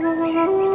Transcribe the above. Gracias.